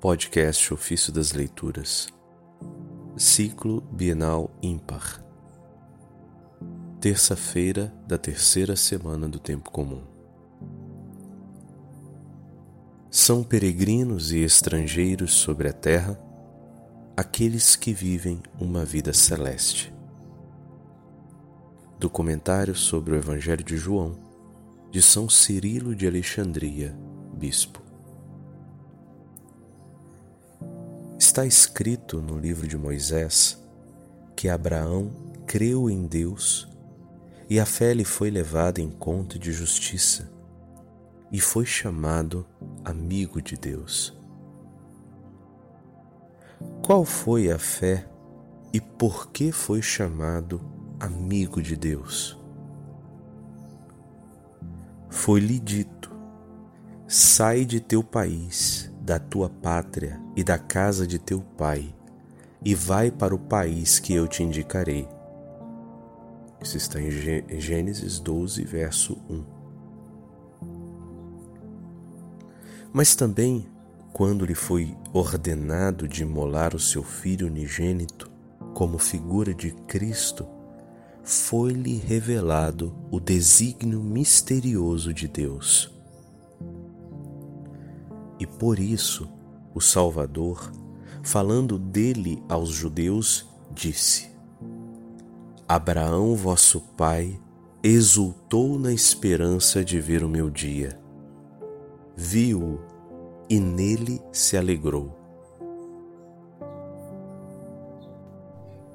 Podcast Ofício das Leituras, Ciclo Bienal Ímpar, terça-feira da terceira semana do Tempo Comum. São peregrinos e estrangeiros sobre a terra aqueles que vivem uma vida celeste. Do comentário sobre o Evangelho de João, de São Cirilo de Alexandria, Bispo. Está escrito no livro de Moisés que Abraão creu em Deus e a fé lhe foi levada em conta de justiça e foi chamado amigo de Deus. Qual foi a fé e por que foi chamado amigo de Deus? Foi-lhe dito: sai de teu país da tua pátria e da casa de teu pai, e vai para o país que eu te indicarei. Isso está em Gênesis 12, verso 1. Mas também, quando lhe foi ordenado de imolar o seu filho unigênito, como figura de Cristo, foi-lhe revelado o desígnio misterioso de Deus e por isso o Salvador, falando dele aos judeus, disse: Abraão, vosso pai, exultou na esperança de ver o meu dia. Viu-o e nele se alegrou.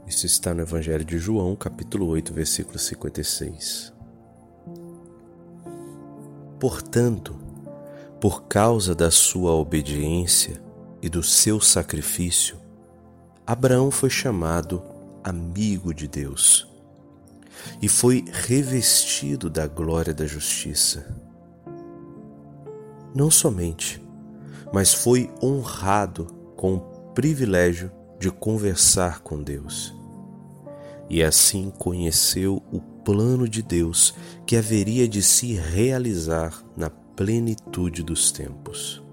Isso está no Evangelho de João, capítulo 8, versículo 56. Portanto, por causa da sua obediência e do seu sacrifício, Abraão foi chamado amigo de Deus e foi revestido da glória da justiça. Não somente, mas foi honrado com o privilégio de conversar com Deus. E assim conheceu o plano de Deus que haveria de se realizar na plenitude dos tempos.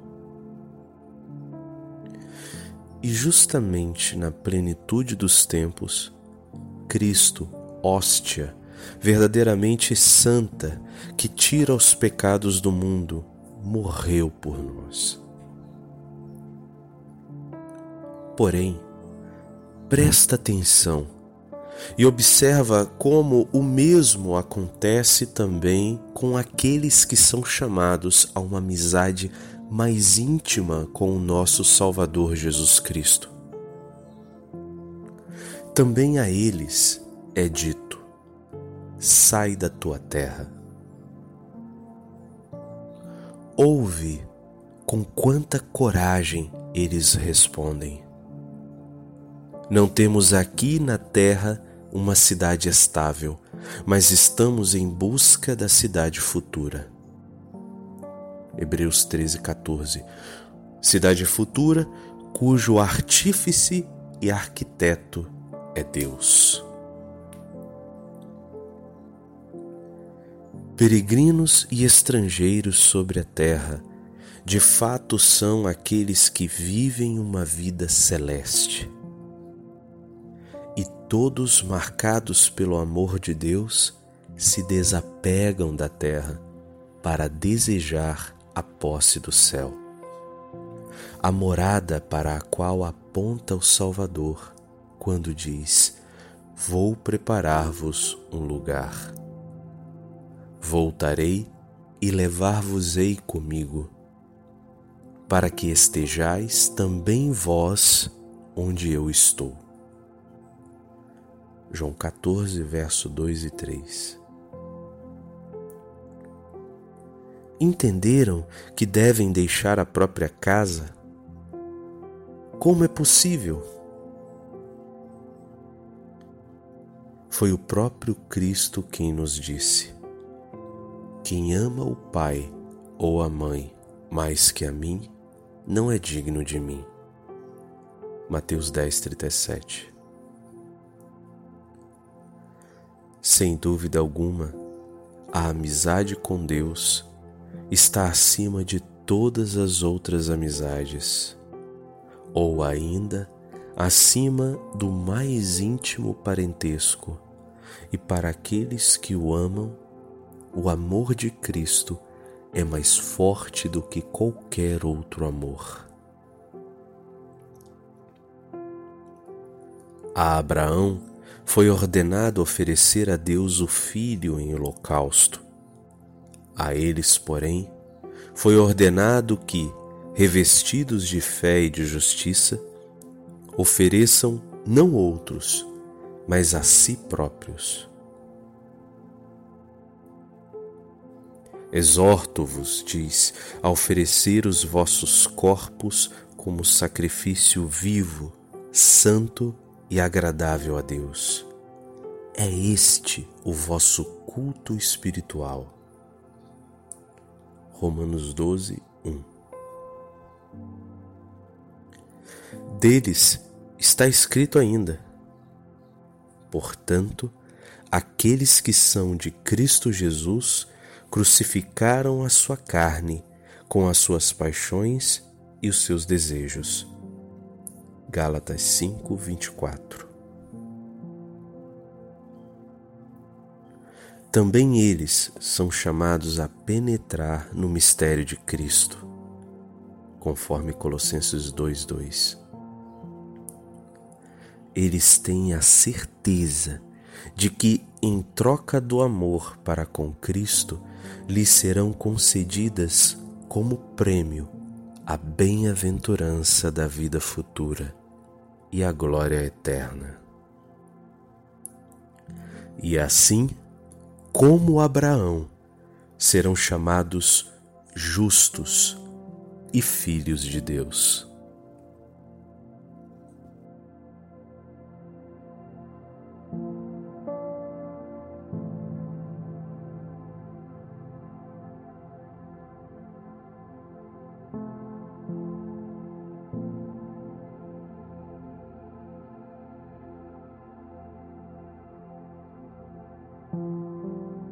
E justamente na plenitude dos tempos, Cristo, hóstia, verdadeiramente santa, que tira os pecados do mundo, morreu por nós. Porém, presta atenção e observa como o mesmo acontece também com aqueles que são chamados a uma amizade mais íntima com o nosso Salvador Jesus Cristo. Também a eles é dito: sai da tua terra. Ouve com quanta coragem eles respondem. Não temos aqui na terra uma cidade estável, mas estamos em busca da cidade futura. Hebreus 13, 14. Cidade futura cujo artífice e arquiteto é Deus. Peregrinos e estrangeiros sobre a terra, de fato são aqueles que vivem uma vida celeste todos marcados pelo amor de Deus se desapegam da terra para desejar a posse do céu, a morada para a qual aponta o Salvador quando diz: Vou preparar-vos um lugar. Voltarei e levar-vos-ei comigo, para que estejais também vós onde eu estou. João 14, verso 2 e 3. Entenderam que devem deixar a própria casa? Como é possível? Foi o próprio Cristo quem nos disse: Quem ama o pai ou a mãe mais que a mim, não é digno de mim. Mateus 10, 37 Sem dúvida alguma, a amizade com Deus está acima de todas as outras amizades. ou ainda acima do mais íntimo parentesco, e para aqueles que o amam, o amor de Cristo é mais forte do que qualquer outro amor. A Abraão foi ordenado oferecer a Deus o filho em holocausto. A eles, porém, foi ordenado que, revestidos de fé e de justiça, ofereçam não outros, mas a si próprios. Exorto-vos, diz, a oferecer os vossos corpos como sacrifício vivo, santo e agradável a Deus. É este o vosso culto espiritual. Romanos 12, 1 Deles está escrito ainda: Portanto, aqueles que são de Cristo Jesus crucificaram a sua carne com as suas paixões e os seus desejos. Gálatas 5, 24 Também eles são chamados a penetrar no mistério de Cristo, conforme Colossenses 2:2 eles têm a certeza de que, em troca do amor para com Cristo, lhes serão concedidas como prêmio a bem-aventurança da vida futura e a glória eterna. E assim, como Abraão, serão chamados justos e filhos de Deus.